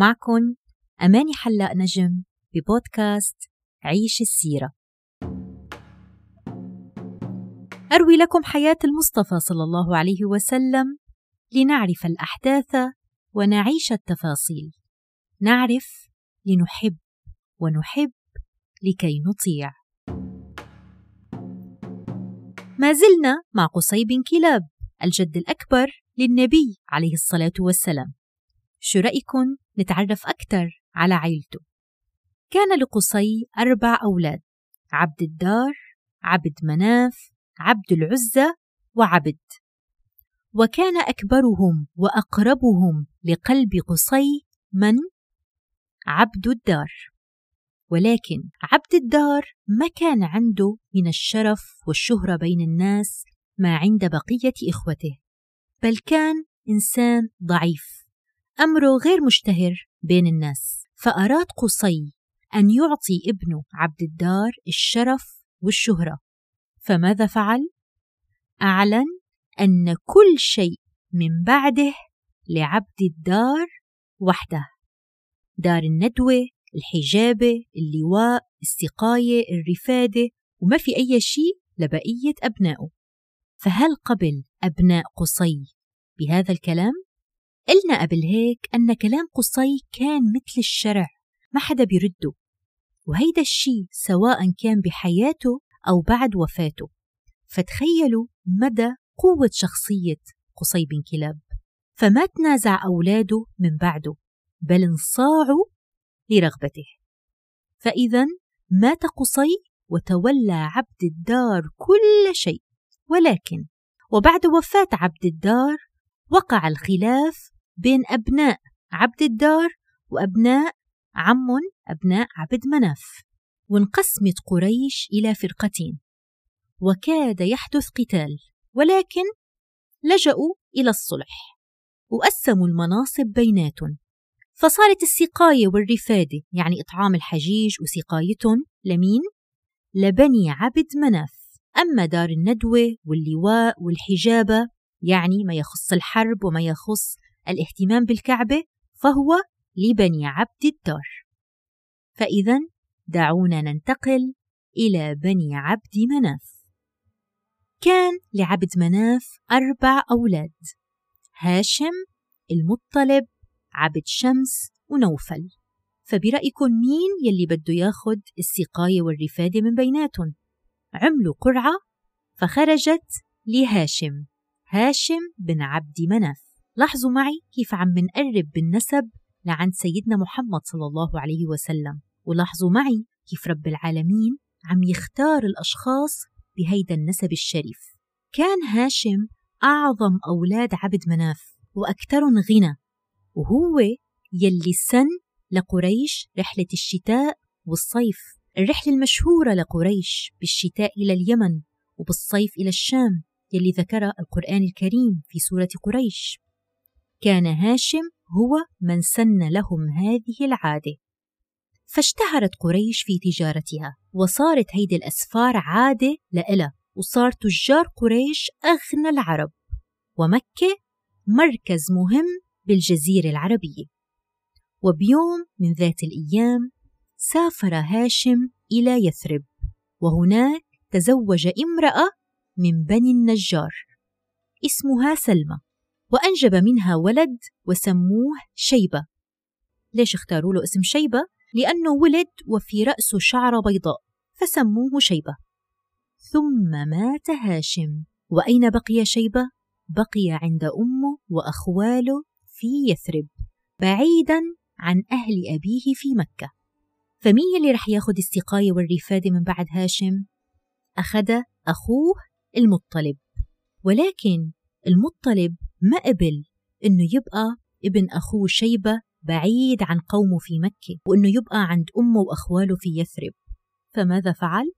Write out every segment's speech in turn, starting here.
معكن أماني حلاق نجم ببودكاست عيش السيرة. أروي لكم حياة المصطفى صلى الله عليه وسلم لنعرف الأحداث ونعيش التفاصيل. نعرف لنحب ونحب لكي نطيع. ما زلنا مع قصي بن كلاب الجد الأكبر للنبي عليه الصلاة والسلام. شو رأيكم نتعرف أكثر على عيلته؟ كان لقصي أربع أولاد عبد الدار عبد مناف عبد العزة وعبد. وكان أكبرهم وأقربهم لقلب قصي من؟ عبد الدار. ولكن عبد الدار ما كان عنده من الشرف والشهرة بين الناس ما عند بقية إخوته بل كان إنسان ضعيف. أمره غير مشتهر بين الناس فأراد قصي أن يعطي ابنه عبد الدار الشرف والشهرة فماذا فعل؟ أعلن أن كل شيء من بعده لعبد الدار وحده دار الندوة الحجابة اللواء السقاية الرفادة وما في أي شيء لبقية أبنائه فهل قبل أبناء قصي بهذا الكلام؟ قلنا قبل هيك أن كلام قصي كان مثل الشرع ما حدا بيرده. وهيدا الشيء سواء كان بحياته أو بعد وفاته. فتخيلوا مدى قوة شخصية قصي بن كلاب. فما تنازع أولاده من بعده بل انصاعوا لرغبته. فإذا مات قصي وتولى عبد الدار كل شيء. ولكن وبعد وفاة عبد الدار وقع الخلاف بين أبناء عبد الدار وأبناء عم أبناء عبد مناف وانقسمت قريش إلى فرقتين. وكاد يحدث قتال ولكن لجأوا إلى الصلح وقسموا المناصب بيناتهم فصارت السقاية والرفادة يعني إطعام الحجيج وسقايتهم لمين؟ لبني عبد مناف. أما دار الندوة واللواء والحجابة يعني ما يخص الحرب وما يخص الاهتمام بالكعبة فهو لبني عبد الدار. فإذا دعونا ننتقل إلى بني عبد مناف. كان لعبد مناف أربع أولاد هاشم المطلب عبد شمس ونوفل. فبرأيكم مين يلي بده ياخد السقاية والرفادة من بيناتهم؟ عملوا قرعة فخرجت لهاشم هاشم بن عبد مناف. لاحظوا معي كيف عم منقرب بالنسب لعند سيدنا محمد صلى الله عليه وسلم. ولاحظوا معي كيف رب العالمين عم يختار الأشخاص بهيدا النسب الشريف. كان هاشم أعظم أولاد عبد مناف وأكثرهم غنى وهو يلي سن لقريش رحلة الشتاء والصيف. الرحلة المشهورة لقريش بالشتاء إلى اليمن وبالصيف إلى الشام يلي ذكرها القرآن الكريم في سورة قريش. كان هاشم هو من سن لهم هذه العادة. فاشتهرت قريش في تجارتها وصارت هيدي الأسفار عادة لإلها وصار تجار قريش أغنى العرب. ومكة مركز مهم بالجزيرة العربية. وبيوم من ذات الأيام سافر هاشم إلى يثرب وهناك تزوج امرأة من بني النجار اسمها سلمى. وأنجب منها ولد وسموه شيبة ليش اختاروا له اسم شيبة؟ لأنه ولد وفي رأسه شعرة بيضاء فسموه شيبة ثم مات هاشم وأين بقي شيبة؟ بقي عند أمه وأخواله في يثرب بعيدا عن أهل أبيه في مكة فمين يلي رح ياخد السقاية والرفادة من بعد هاشم؟ أخذ أخوه المطلب ولكن المطلب ما قبل إنه يبقى ابن أخوه شيبة بعيد عن قومه في مكة وإنه يبقى عند أمه وأخواله في يثرب. فماذا فعل؟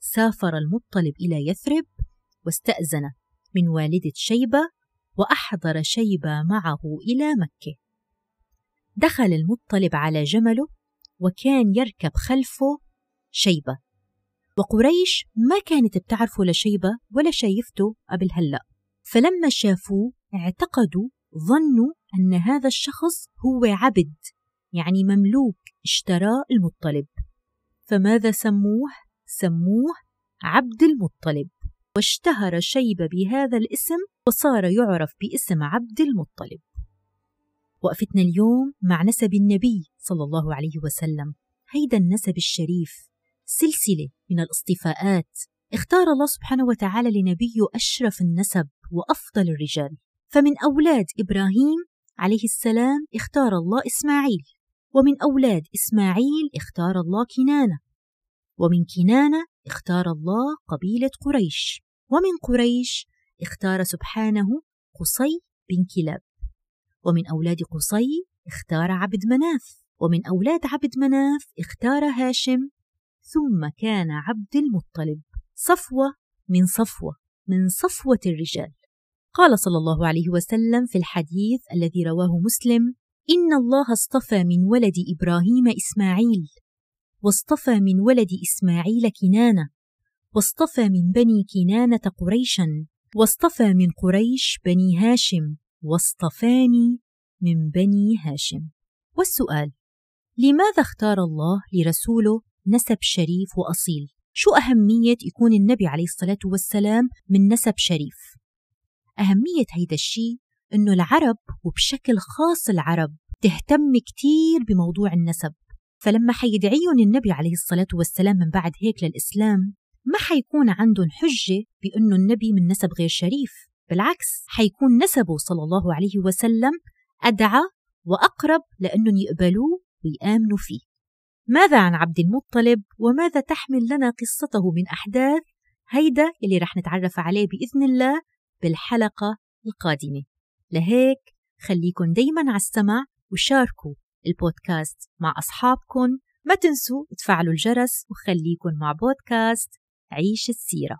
سافر المطلب إلى يثرب واستأذن من والدة شيبة وأحضر شيبة معه إلى مكة. دخل المطلب على جمله وكان يركب خلفه شيبة. وقريش ما كانت بتعرفه لشيبة ولا شايفته قبل هلأ. فلما شافوه اعتقدوا ظنوا أن هذا الشخص هو عبد يعني مملوك اشتراه المطلب. فماذا سموه؟ سموه عبد المطلب. واشتهر شيبة بهذا الاسم وصار يعرف باسم عبد المطلب. وقفتنا اليوم مع نسب النبي صلى الله عليه وسلم هيدا النسب الشريف سلسلة من الاصطفاءات. اختار الله سبحانه وتعالى لنبيه أشرف النسب وأفضل الرجال. فمن أولاد إبراهيم عليه السلام اختار الله إسماعيل. ومن أولاد إسماعيل اختار الله كنانة. ومن كنانة اختار الله قبيلة قريش. ومن قريش اختار سبحانه قصي بن كلاب. ومن أولاد قصي اختار عبد مناف. ومن أولاد عبد مناف اختار هاشم. ثم كان عبد المطلب. صفوة من صفوة من صفوة الرجال قال صلى الله عليه وسلم في الحديث الذي رواه مسلم إن الله اصطفى من ولد إبراهيم إسماعيل واصطفى من ولد إسماعيل كنانة واصطفى من بني كنانة قريشا واصطفى من قريش بني هاشم واصطفاني من بني هاشم والسؤال لماذا اختار الله لرسوله نسب شريف وأصيل؟ شو أهمية يكون النبي عليه الصلاة والسلام من نسب شريف؟ أهمية هيدا الشيء إنه العرب وبشكل خاص العرب تهتم كتير بموضوع النسب فلما حيدعيهم النبي عليه الصلاة والسلام من بعد هيك للإسلام ما حيكون عندهم حجة بأنه النبي من نسب غير شريف بالعكس حيكون نسبه صلى الله عليه وسلم أدعى وأقرب لأنهم يقبلوه ويآمنوا فيه ماذا عن عبد المطلب؟ وماذا تحمل لنا قصته من أحداث؟ هيدا اللي رح نتعرف عليه بإذن الله بالحلقة القادمة. لهيك خليكن دايما على السمع وشاركوا البودكاست مع أصحابكم ما تنسوا تفعلوا الجرس وخليكن مع بودكاست عيش السيرة.